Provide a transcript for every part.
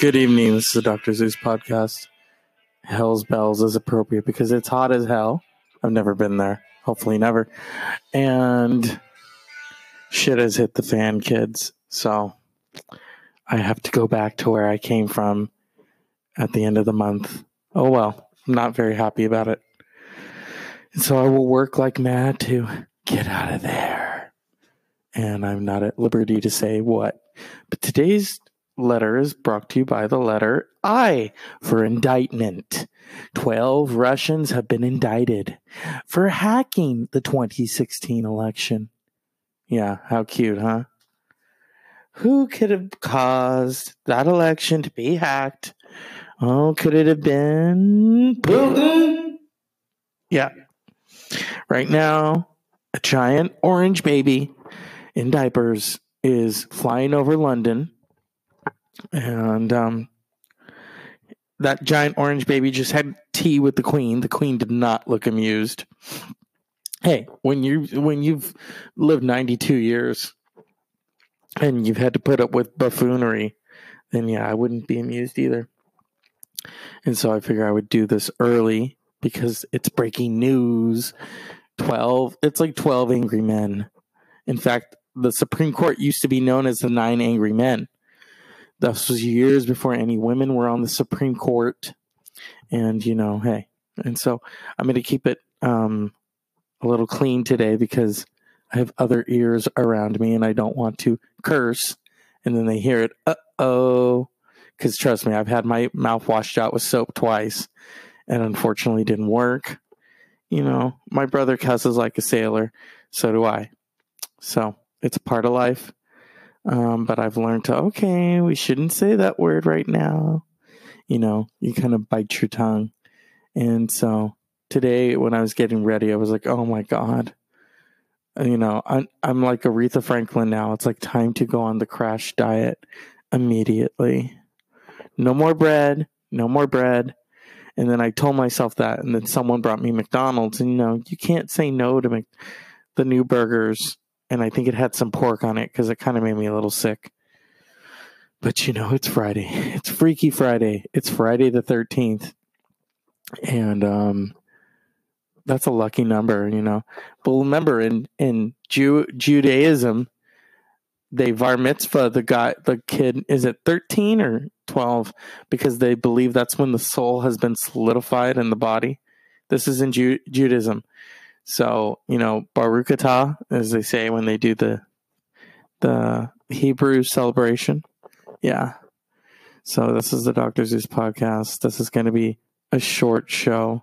Good evening. This is the Dr. Zeus podcast. Hell's Bells is appropriate because it's hot as hell. I've never been there. Hopefully, never. And shit has hit the fan, kids. So I have to go back to where I came from at the end of the month. Oh well, I'm not very happy about it. And so I will work like mad to get out of there. And I'm not at liberty to say what. But today's letter is brought to you by the letter I for indictment. 12 Russians have been indicted for hacking the 2016 election. Yeah, how cute, huh? Who could have caused that election to be hacked? Oh, could it have been Putin? Yeah. Right now, a giant orange baby in diapers is flying over London and um, that giant orange baby just had tea with the queen. The queen did not look amused. Hey, when you when you've lived 92 years and you've had to put up with buffoonery, then yeah, I wouldn't be amused either. And so I figure I would do this early because it's breaking news. 12, it's like 12 angry men. In fact, the Supreme Court used to be known as the Nine Angry Men. This was years before any women were on the Supreme Court. And, you know, hey. And so I'm going to keep it um, a little clean today because I have other ears around me and I don't want to curse. And then they hear it, uh oh. Because trust me, I've had my mouth washed out with soap twice and unfortunately didn't work. You know, my brother cusses like a sailor. So do I. So it's a part of life. Um, but I've learned to, okay, we shouldn't say that word right now. You know, you kind of bite your tongue. And so today, when I was getting ready, I was like, oh my God. You know, I'm, I'm like Aretha Franklin now. It's like time to go on the crash diet immediately. No more bread, no more bread. And then I told myself that, and then someone brought me McDonald's. And you know, you can't say no to Mc- the new burgers and I think it had some pork on it because it kind of made me a little sick. But you know, it's Friday. It's Freaky Friday. It's Friday the 13th. And um that's a lucky number, you know. But remember in in Jew, Judaism, they bar mitzvah the guy the kid is it 13 or 12 because they believe that's when the soul has been solidified in the body. This is in Ju- Judaism. So, you know, Baruch atah, as they say when they do the the Hebrew celebration. Yeah. So this is the Dr. Zeus podcast. This is going to be a short show.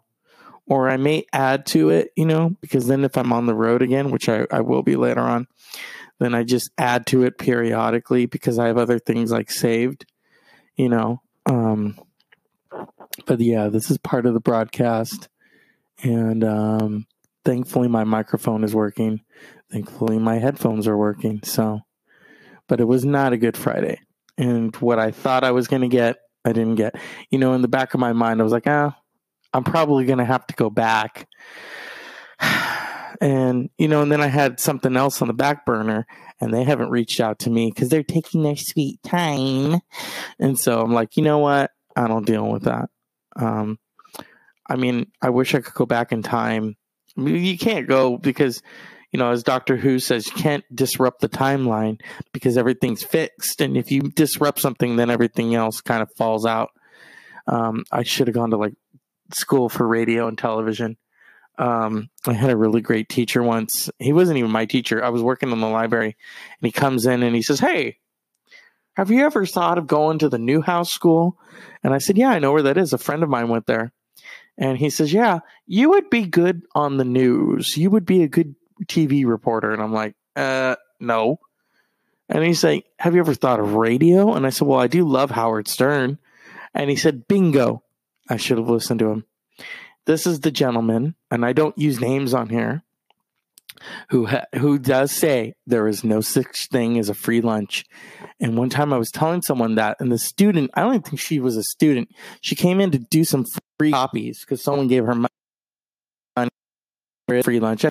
Or I may add to it, you know, because then if I'm on the road again, which I, I will be later on, then I just add to it periodically because I have other things like saved, you know. Um, but yeah, this is part of the broadcast. And um, thankfully my microphone is working. Thankfully my headphones are working. So, but it was not a good Friday. And what I thought I was going to get, I didn't get. You know, in the back of my mind, I was like, ah, I'm probably going to have to go back. And, you know, and then I had something else on the back burner and they haven't reached out to me because they're taking their sweet time. And so I'm like, you know what? I don't deal with that. Um, I mean, I wish I could go back in time You can't go because, you know, as Doctor Who says, you can't disrupt the timeline because everything's fixed. And if you disrupt something, then everything else kind of falls out. Um, I should have gone to like school for radio and television. Um, I had a really great teacher once. He wasn't even my teacher. I was working in the library and he comes in and he says, Hey, have you ever thought of going to the Newhouse School? And I said, Yeah, I know where that is. A friend of mine went there. And he says, Yeah, you would be good on the news. You would be a good TV reporter. And I'm like, uh, no. And he's like, Have you ever thought of radio? And I said, Well, I do love Howard Stern. And he said, Bingo. I should have listened to him. This is the gentleman, and I don't use names on here, who ha- who does say there is no such thing as a free lunch. And one time I was telling someone that, and the student, I don't think she was a student. She came in to do some free uh, copies because someone gave her money for free lunch. I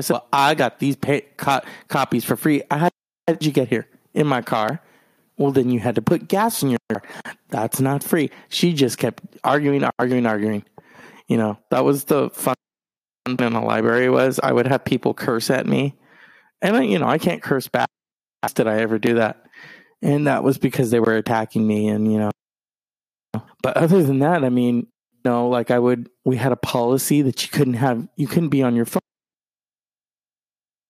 said, well, I got these pay- co- copies for free. I had, How did you get here? In my car. Well, then you had to put gas in your car. That's not free. She just kept arguing, arguing, arguing. You know, that was the fun in the library was I would have people curse at me. And I, you know, I can't curse back. Did I ever do that? And that was because they were attacking me and, you know, but other than that, I mean, no, like I would, we had a policy that you couldn't have, you couldn't be on your phone.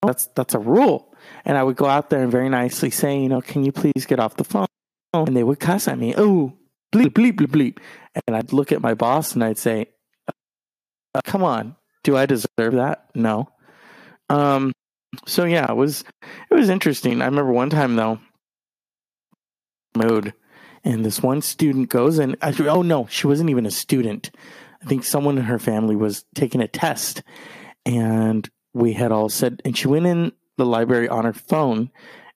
That's, that's a rule. And I would go out there and very nicely say, you know, can you please get off the phone? And they would cuss at me. Oh, bleep, bleep, bleep, bleep. And I'd look at my boss and I'd say, uh, come on, do I deserve that? No. Um, so yeah, it was it was interesting. I remember one time though, mood, and this one student goes and oh no, she wasn't even a student. I think someone in her family was taking a test, and we had all said, and she went in the library on her phone,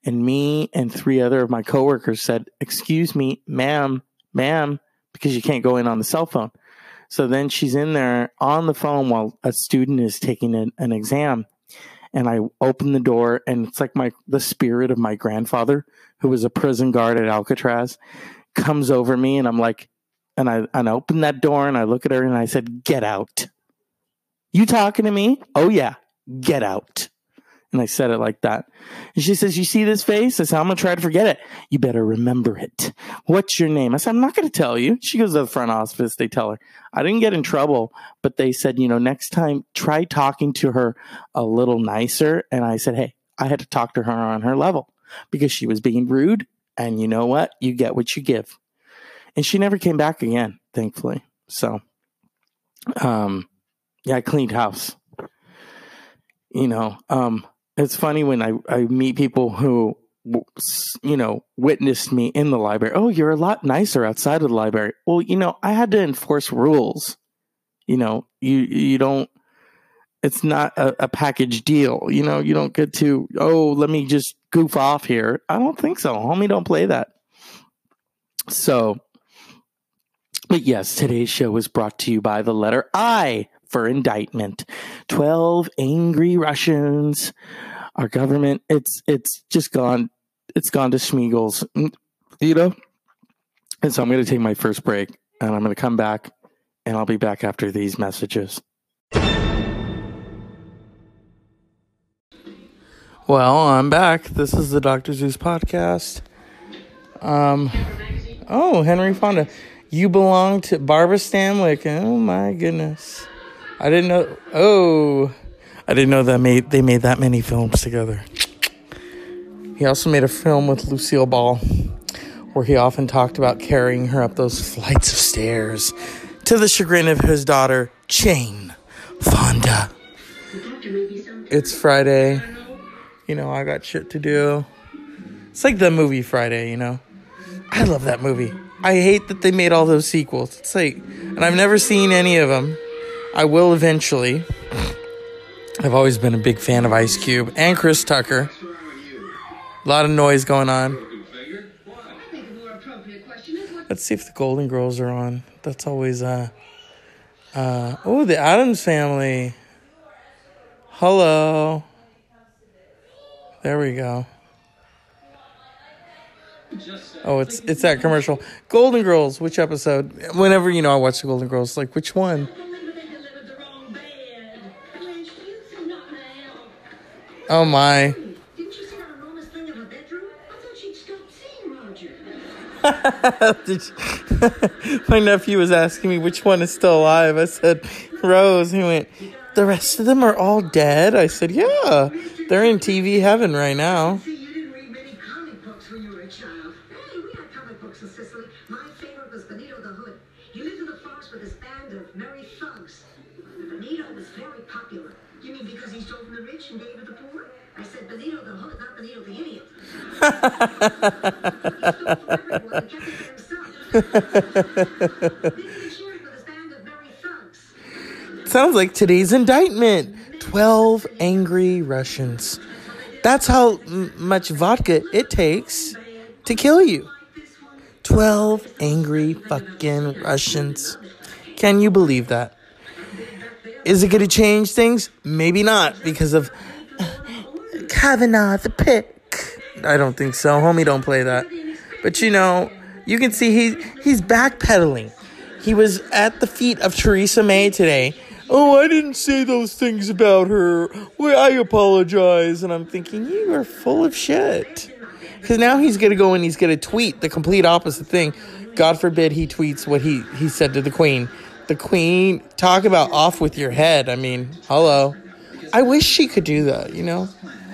and me and three other of my coworkers said, "Excuse me, ma'am, ma'am," because you can't go in on the cell phone. So then she's in there on the phone while a student is taking an, an exam. And I open the door and it's like my the spirit of my grandfather, who was a prison guard at Alcatraz, comes over me and I'm like, and I and I open that door and I look at her and I said, Get out. You talking to me? Oh yeah, get out. And I said it like that. And she says, You see this face? I said, I'm going to try to forget it. You better remember it. What's your name? I said, I'm not going to tell you. She goes to the front office. They tell her. I didn't get in trouble, but they said, You know, next time try talking to her a little nicer. And I said, Hey, I had to talk to her on her level because she was being rude. And you know what? You get what you give. And she never came back again, thankfully. So, um, yeah, I cleaned house you know um it's funny when I, I meet people who, you know, witnessed me in the library. Oh, you're a lot nicer outside of the library. Well, you know, I had to enforce rules. You know, you you don't. It's not a, a package deal. You know, you don't get to. Oh, let me just goof off here. I don't think so, homie. Don't play that. So, but yes, today's show was brought to you by the letter I for indictment. 12 angry Russians. Our government, it's it's just gone it's gone to Schmeagles, mm, you know? And so I'm going to take my first break and I'm going to come back and I'll be back after these messages. Well, I'm back. This is the Dr. Zeus podcast. Um, oh, Henry Fonda. You belong to Barbara Stanwyck. Oh my goodness. I didn't know. Oh, I didn't know that made they made that many films together. He also made a film with Lucille Ball, where he often talked about carrying her up those flights of stairs, to the chagrin of his daughter Jane Fonda. It's Friday. You know, I got shit to do. It's like the movie Friday, you know. I love that movie. I hate that they made all those sequels. It's like, and I've never seen any of them. I will eventually. I've always been a big fan of Ice Cube and Chris Tucker. A lot of noise going on. Let's see if the Golden Girls are on. That's always uh uh oh the Addams family. Hello. There we go. Oh, it's it's that commercial. Golden Girls, which episode? Whenever you know I watch the Golden Girls, like which one? Oh my. My nephew was asking me which one is still alive. I said, Rose. He went, The rest of them are all dead? I said, Yeah, they're in TV heaven right now. See, you didn't read many comic books when you were a child. Hey, we had comic books in Sicily. My favorite was Benito the Hood. He lived in the forest with his band of merry thugs. Benito was very popular. You mean because he stole from the rich and gave to the poor? I said Benito the Hood, not Benito the idiot. Sounds like today's indictment 12 angry Russians. That's how m- much vodka it takes to kill you. 12 angry fucking Russians. Can you believe that? Is it going to change things? Maybe not because of Kavanaugh the pick. I don't think so. Homie, don't play that. But you know, you can see he he's backpedaling. He was at the feet of Theresa May today. Oh, I didn't say those things about her. Well, I apologize. And I'm thinking, you are full of shit. Because now he's going to go and he's going to tweet the complete opposite thing. God forbid he tweets what he, he said to the Queen. The Queen, talk about off with your head. I mean, hello. I wish she could do that, you know?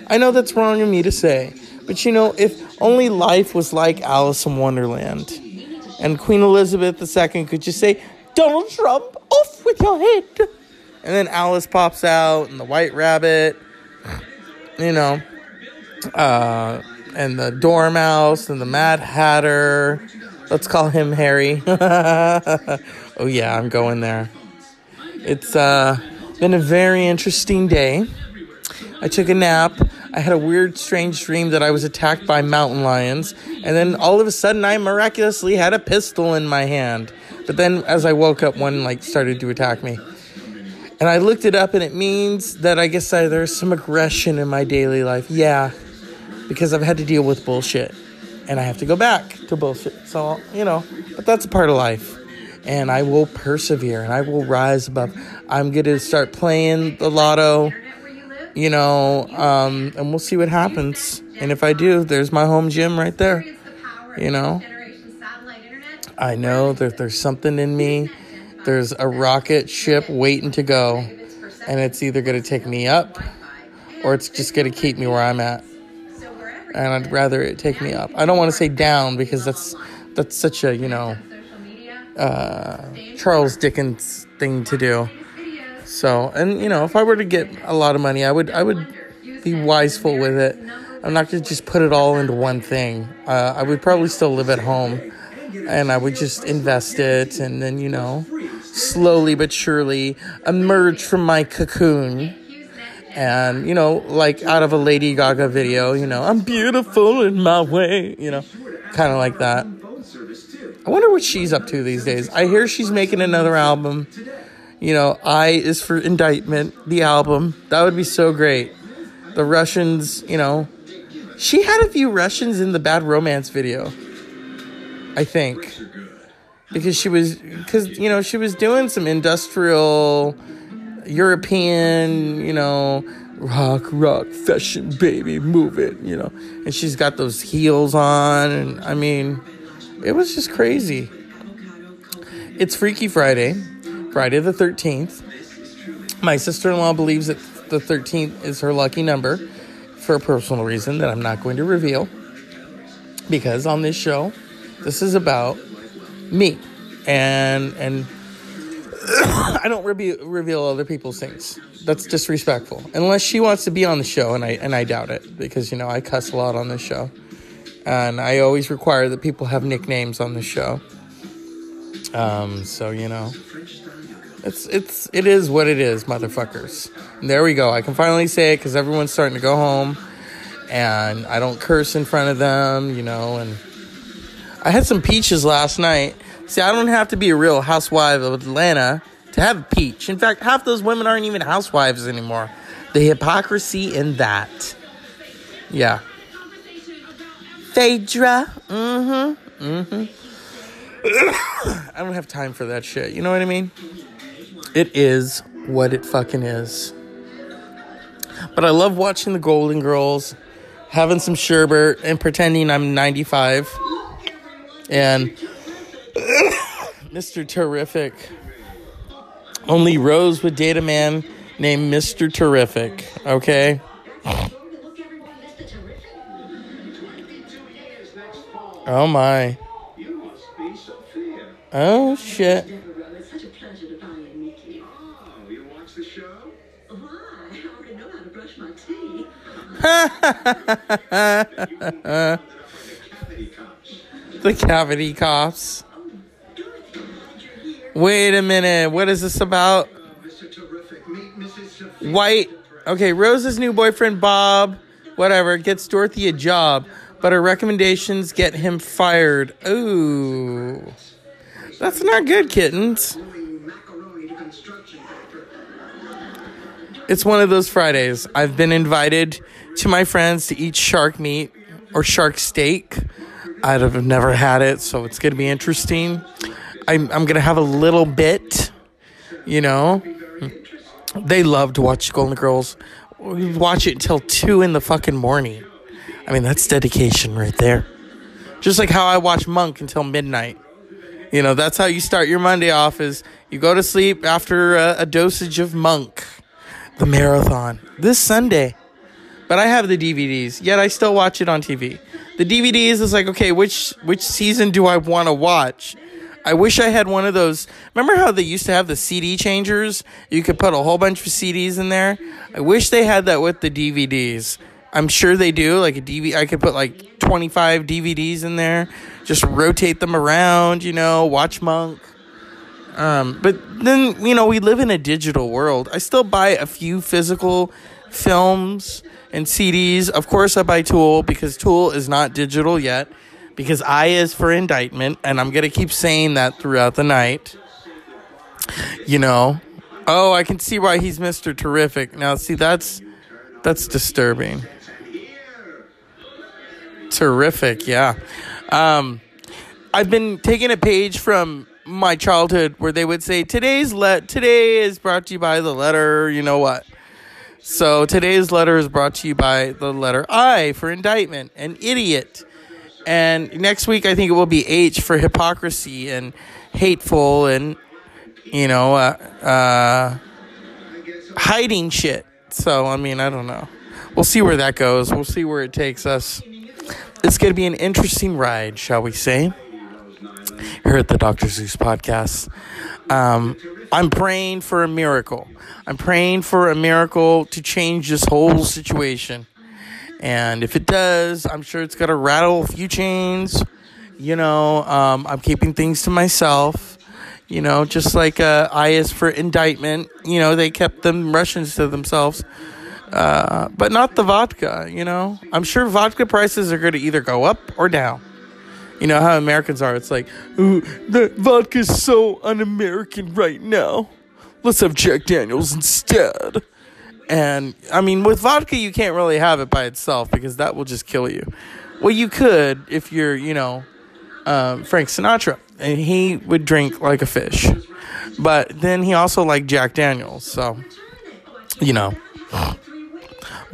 I know that's wrong of me to say. But you know, if only life was like Alice in Wonderland and Queen Elizabeth II could just say, Donald Trump, off with your head. And then Alice pops out and the White Rabbit, you know, uh, and the Dormouse and the Mad Hatter. Let's call him Harry. oh, yeah, I'm going there. It's uh, been a very interesting day. I took a nap. I had a weird, strange dream that I was attacked by mountain lions. And then all of a sudden, I miraculously had a pistol in my hand. But then as I woke up, one like started to attack me. And I looked it up, and it means that I guess I, there's some aggression in my daily life. Yeah, because I've had to deal with bullshit. And I have to go back to bullshit. So, you know, but that's a part of life. And I will persevere and I will rise above. I'm going to start playing the lotto you know, um, and we'll see what happens. And if I do, there's my home gym right there. You know, I know that there's something in me. There's a rocket ship waiting to go, and it's either going to take me up or it's just going to keep me where I'm at. And I'd rather it take me up. I don't want to say down because that's that's such a you know uh, Charles Dickens thing to do. So, and you know, if I were to get a lot of money, I would I would be wiseful with it. I'm not gonna just put it all into one thing. Uh, I would probably still live at home, and I would just invest it, and then you know, slowly but surely emerge from my cocoon. And you know, like out of a Lady Gaga video, you know, I'm beautiful in my way, you know, kind of like that. I wonder what she's up to these days. I hear she's making another album you know, I is for indictment, the album. That would be so great. The Russians, you know, she had a few Russians in the Bad Romance video. I think. Because she was, because, you know, she was doing some industrial European, you know, rock, rock, fashion, baby, move it, you know. And she's got those heels on. And I mean, it was just crazy. It's Freaky Friday. Friday the 13th. My sister in law believes that the 13th is her lucky number for a personal reason that I'm not going to reveal. Because on this show, this is about me. And, and, I don't re- reveal other people's things. That's disrespectful. Unless she wants to be on the show, and I and I doubt it because you know I cuss a lot on this show, and I always require that people have nicknames on the show. Um, so you know, it's it's it is what it is, motherfuckers. And there we go. I can finally say it because everyone's starting to go home, and I don't curse in front of them, you know. And I had some peaches last night. See, I don't have to be a real housewife of Atlanta to have a peach. In fact, half those women aren't even housewives anymore. The hypocrisy in that. Yeah. Phaedra. Mm-hmm. Mm-hmm. I don't have time for that shit. You know what I mean? It is what it fucking is. But I love watching the Golden Girls, having some sherbet, and pretending I'm 95. And Mr. Terrific. Only Rose would date a man named Mr. Terrific, okay? Oh my. Oh shit. the cavity cops. Wait a minute. What is this about? White. Okay, Rose's new boyfriend, Bob, whatever, gets Dorothy a job, but her recommendations get him fired. Ooh. That's not good, kittens. It's one of those Fridays. I've been invited to my friends to eat shark meat or shark steak. I'd have never had it, so it's gonna be interesting. I'm I'm gonna have a little bit, you know. They love to watch Golden Girls. We watch it until two in the fucking morning. I mean, that's dedication right there. Just like how I watch Monk until midnight. You know, that's how you start your Monday off is you go to sleep after a, a dosage of Monk. The marathon. This Sunday. But I have the DVDs, yet I still watch it on TV. The DVDs is like, okay, which which season do I want to watch? I wish I had one of those. Remember how they used to have the CD changers? You could put a whole bunch of CDs in there. I wish they had that with the DVDs. I'm sure they do. Like a DVD, I could put like 25 DVDs in there, just rotate them around, you know, watch Monk. Um, but then, you know, we live in a digital world. I still buy a few physical films and CDs. Of course, I buy Tool because Tool is not digital yet, because I is for indictment, and I'm to keep saying that throughout the night. You know, oh, I can see why he's Mr. Terrific. Now, see, that's that's disturbing terrific. Yeah. Um, I've been taking a page from my childhood where they would say today's let today is brought to you by the letter you know what so today's letter is brought to you by the letter i for indictment and idiot. And next week i think it will be h for hypocrisy and hateful and you know uh, uh, hiding shit. So i mean i don't know. We'll see where that goes. We'll see where it takes us. It's going to be an interesting ride, shall we say, here at the Dr. Zeus podcast. Um, I'm praying for a miracle. I'm praying for a miracle to change this whole situation. And if it does, I'm sure it's going to rattle a few chains. You know, um, I'm keeping things to myself. You know, just like uh, I is for indictment. You know, they kept them Russians to themselves. Uh, but not the vodka, you know? I'm sure vodka prices are going to either go up or down. You know how Americans are. It's like, ooh, the vodka's so un American right now. Let's have Jack Daniels instead. And I mean, with vodka, you can't really have it by itself because that will just kill you. Well, you could if you're, you know, um, Frank Sinatra, and he would drink like a fish. But then he also liked Jack Daniels, so, you know.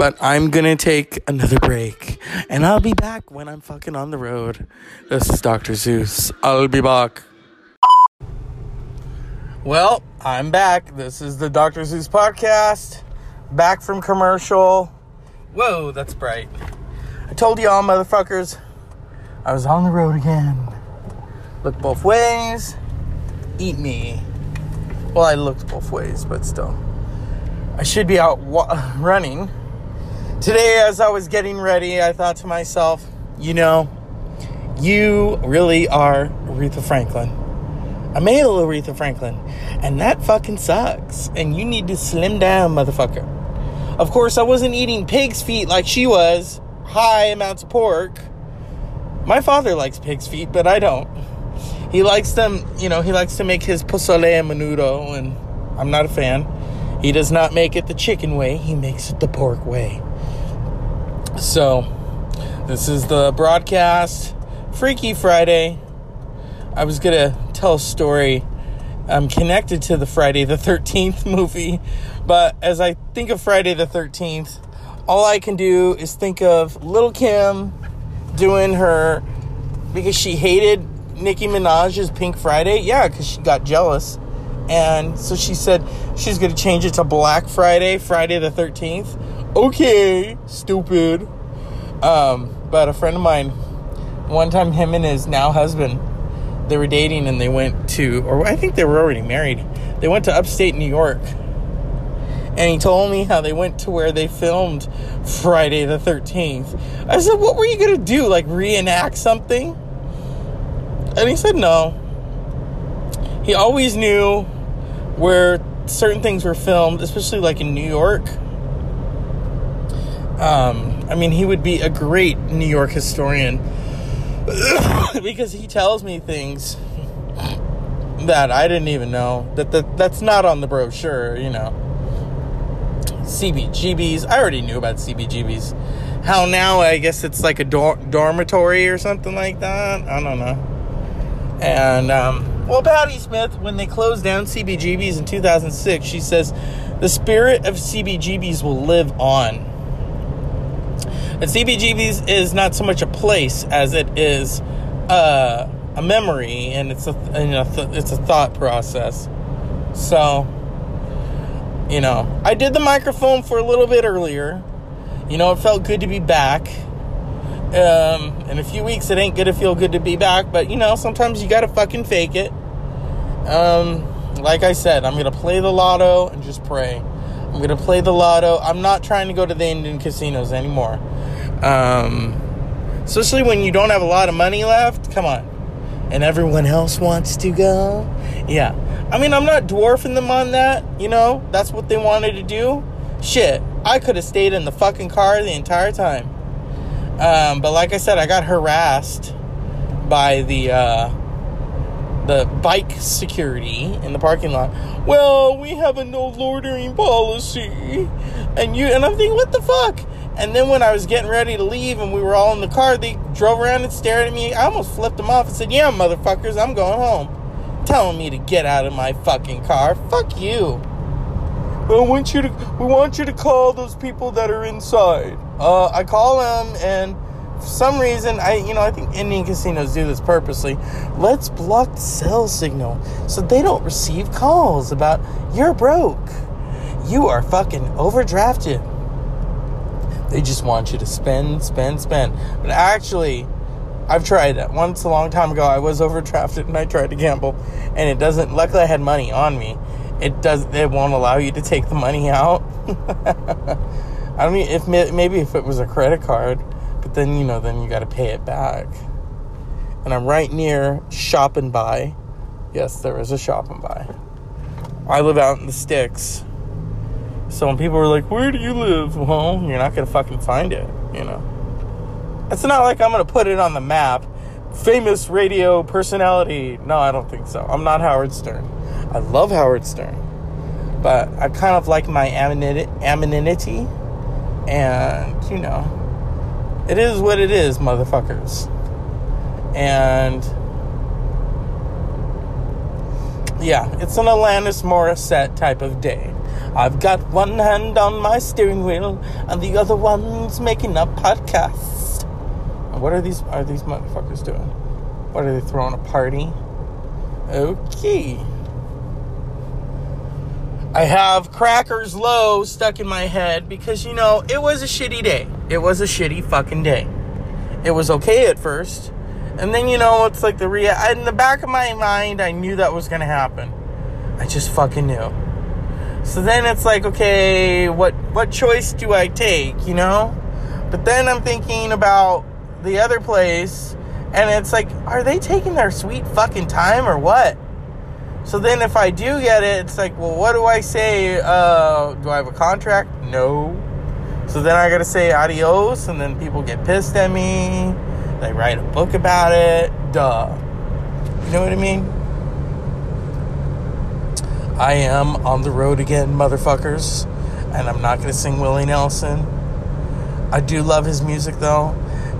But I'm gonna take another break, and I'll be back when I'm fucking on the road. This is Dr. Zeus. I'll be back. Well, I'm back. This is the Dr. Zeus podcast. Back from commercial. Whoa, that's bright. I told y'all, motherfuckers, I was on the road again. Look both ways. Eat me. Well, I looked both ways, but still. I should be out wa- running Today, as I was getting ready, I thought to myself, you know, you really are Aretha Franklin. A male Aretha Franklin. And that fucking sucks. And you need to slim down, motherfucker. Of course, I wasn't eating pig's feet like she was, high amounts of pork. My father likes pig's feet, but I don't. He likes them, you know, he likes to make his pozole and menudo, and I'm not a fan. He does not make it the chicken way, he makes it the pork way. So, this is the broadcast. Freaky Friday. I was going to tell a story um, connected to the Friday the 13th movie, but as I think of Friday the 13th, all I can do is think of Lil' Kim doing her because she hated Nicki Minaj's Pink Friday. Yeah, because she got jealous. And so she said she's going to change it to Black Friday, Friday the 13th okay, stupid. Um, but a friend of mine, one time, him and his now husband, they were dating and they went to, or I think they were already married. They went to upstate New York. And he told me how they went to where they filmed Friday the 13th. I said, What were you going to do? Like reenact something? And he said, No. He always knew where certain things were filmed, especially like in New York um, I mean, he would be a great New York historian because he tells me things that I didn't even know that, that that's not on the brochure, you know. CBGBs, I already knew about CBGBs. how now I guess it's like a dor- dormitory or something like that. I don't know. And um, well, Patti Smith, when they closed down CBGB's in 2006, she says the spirit of CBGB's will live on. And CBGB's is not so much a place as it is uh, a memory, and it's a you know, th- it's a thought process. So, you know, I did the microphone for a little bit earlier. You know, it felt good to be back. Um, in a few weeks, it ain't gonna feel good to be back, but you know, sometimes you gotta fucking fake it. Um, like I said, I'm gonna play the lotto and just pray. I'm gonna play the lotto. I'm not trying to go to the Indian casinos anymore. Um, especially when you don't have a lot of money left. Come on. And everyone else wants to go. Yeah. I mean, I'm not dwarfing them on that. You know, that's what they wanted to do. Shit. I could have stayed in the fucking car the entire time. Um, but like I said, I got harassed by the uh, the bike security in the parking lot. Well, we have a no loitering policy, and you and I'm thinking, what the fuck? And then when I was getting ready to leave and we were all in the car, they drove around and stared at me. I almost flipped them off and said, "Yeah, motherfuckers, I'm going home." Telling me to get out of my fucking car. Fuck you. I want you to. We want you to call those people that are inside. Uh, I call them, and for some reason, I you know I think Indian casinos do this purposely. Let's block the cell signal so they don't receive calls about you're broke, you are fucking overdrafted. They just want you to spend, spend, spend. But actually, I've tried that once a long time ago. I was overdrafted and I tried to gamble, and it doesn't. Luckily, I had money on me. It does. It won't allow you to take the money out. I mean, if maybe if it was a credit card, but then you know, then you got to pay it back. And I'm right near Shop and Buy. Yes, there is a Shop and Buy. I live out in the sticks. So when people are like, "Where do you live?" Well, you're not gonna fucking find it. You know. It's not like I'm gonna put it on the map. Famous radio personality. No, I don't think so. I'm not Howard Stern. I love Howard Stern, but I kind of like my anonymity, and you know, it is what it is, motherfuckers. And yeah, it's an Alanis Morissette type of day. I've got one hand on my steering wheel and the other one's making a podcast. What are these are these motherfuckers doing? What are they throwing a party? Okay. I have Cracker's Low stuck in my head because you know, it was a shitty day. It was a shitty fucking day. It was okay at first. And then you know, it's like the rea in the back of my mind, I knew that was to happen. I just fucking knew. So then it's like, okay, what what choice do I take, you know? But then I'm thinking about the other place and it's like, are they taking their sweet fucking time or what? So then if I do get it, it's like, well, what do I say? Uh, do I have a contract? No. So then I gotta say adios, and then people get pissed at me. They write a book about it. Duh. You know what I mean? I am on the road again, motherfuckers. And I'm not gonna sing Willie Nelson. I do love his music though.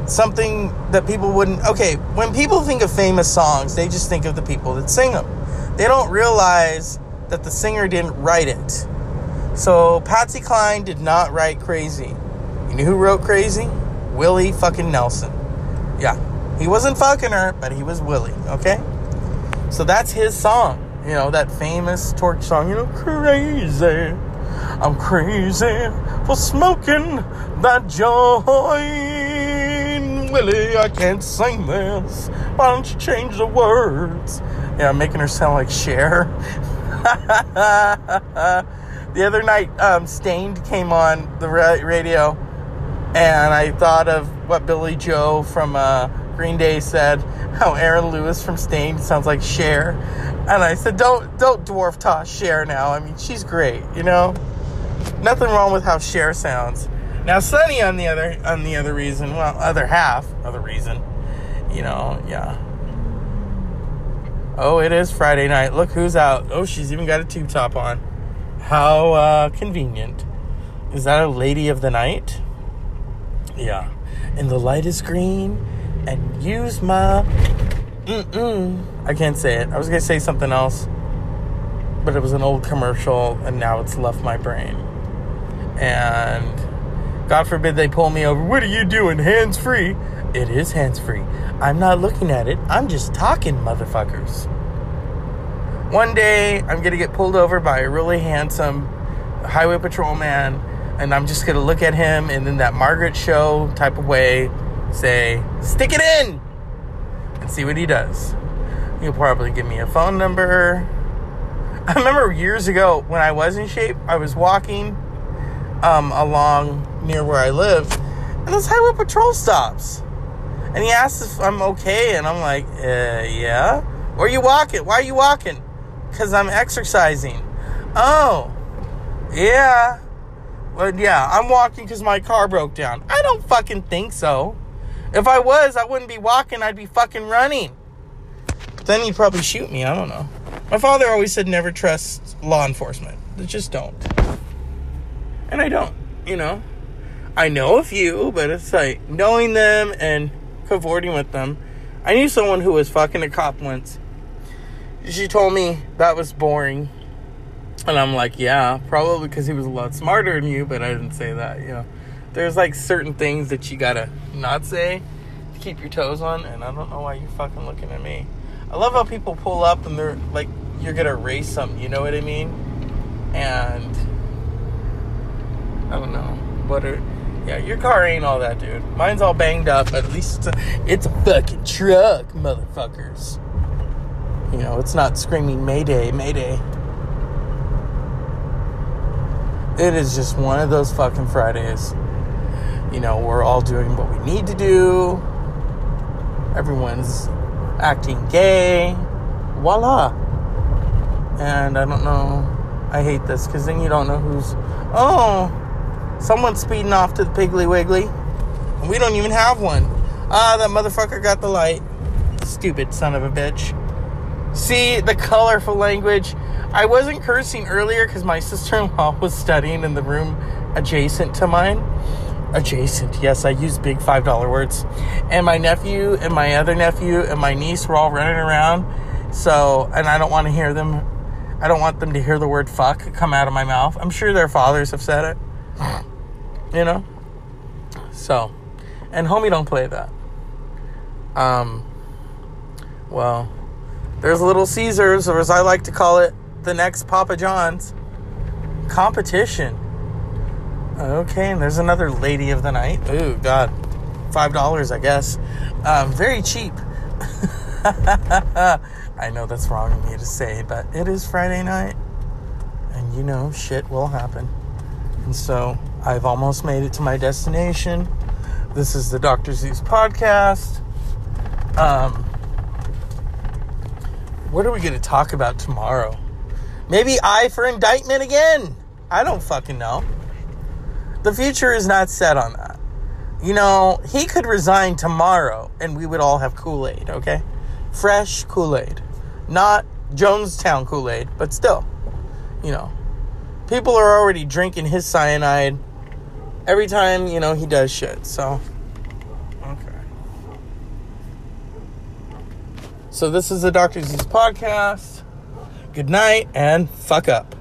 Something that people wouldn't. Okay, when people think of famous songs, they just think of the people that sing them. They don't realize that the singer didn't write it. So Patsy Cline did not write Crazy. You know who wrote Crazy? Willie fucking Nelson. Yeah. He wasn't fucking her, but he was Willie, okay? So that's his song. You know, that famous torch song, you know, crazy. I'm crazy for smoking that joint. Willie, I can't sing this. Why don't you change the words? Yeah, I'm making her sound like Cher. the other night, um, Staind came on the radio, and I thought of what Billie Joe from uh, Green Day said, how Aaron Lewis from Staind sounds like Cher. And I said, don't don't dwarf toss Cher now. I mean, she's great, you know. Nothing wrong with how Cher sounds. Now, Sonny on the other on the other reason, well, other half, other reason, you know, yeah. Oh, it is Friday night. Look who's out. Oh, she's even got a tube top on. How uh, convenient. Is that a lady of the night? Yeah. And the light is green and use my mm-mm. I can't say it. I was gonna say something else. But it was an old commercial and now it's left my brain. And God forbid they pull me over. What are you doing? Hands free. It is hands free. I'm not looking at it. I'm just talking, motherfuckers. One day I'm gonna get pulled over by a really handsome highway patrolman and I'm just gonna look at him and then that Margaret Cho type of way say, stick it in and see what he does. He'll probably give me a phone number. I remember years ago when I was in shape, I was walking um, along near where I live, and this highway patrol stops. And he asks if I'm okay, and I'm like, uh, yeah. Where you walking? Why are you walking? Because I'm exercising. Oh, yeah. Yeah, I'm walking because my car broke down. I don't fucking think so. If I was, I wouldn't be walking, I'd be fucking running. Then he'd probably shoot me, I don't know. My father always said never trust law enforcement. Just don't. And I don't, you know. I know a few, but it's like knowing them and cavorting with them. I knew someone who was fucking a cop once. She told me that was boring. And I'm like, yeah, probably because he was a lot smarter than you, but I didn't say that, you know there's like certain things that you gotta not say to keep your toes on, and I don't know why you're fucking looking at me. I love how people pull up and they're like, you're gonna race something, you know what I mean? And I don't know. Are, yeah, your car ain't all that, dude. Mine's all banged up. At least it's a, it's a fucking truck, motherfuckers. You know, it's not screaming Mayday, Mayday. It is just one of those fucking Fridays you know, we're all doing what we need to do. Everyone's acting gay. Voila. And I don't know. I hate this because then you don't know who's. Oh, someone's speeding off to the Piggly Wiggly. And we don't even have one. Ah, that motherfucker got the light. Stupid son of a bitch. See the colorful language. I wasn't cursing earlier because my sister in law was studying in the room adjacent to mine adjacent. Yes, I use big $5 words. And my nephew and my other nephew and my niece were all running around. So, and I don't want to hear them, I don't want them to hear the word fuck come out of my mouth. I'm sure their fathers have said it. You know? So, and homie don't play that. Um, well, there's Little Caesars, or as I like to call it, the next Papa John's competition Okay, and there's another lady of the night. Ooh, God. Five dollars, I guess. Um, very cheap. I know that's wrong of me to say, but it is Friday night. And you know, shit will happen. And so I've almost made it to my destination. This is the Dr. Zeus podcast. Um, what are we going to talk about tomorrow? Maybe I for indictment again. I don't fucking know. The future is not set on that. You know, he could resign tomorrow and we would all have Kool Aid, okay? Fresh Kool Aid. Not Jonestown Kool Aid, but still, you know, people are already drinking his cyanide every time, you know, he does shit. So, So, this is the Dr. Z's podcast. Good night and fuck up.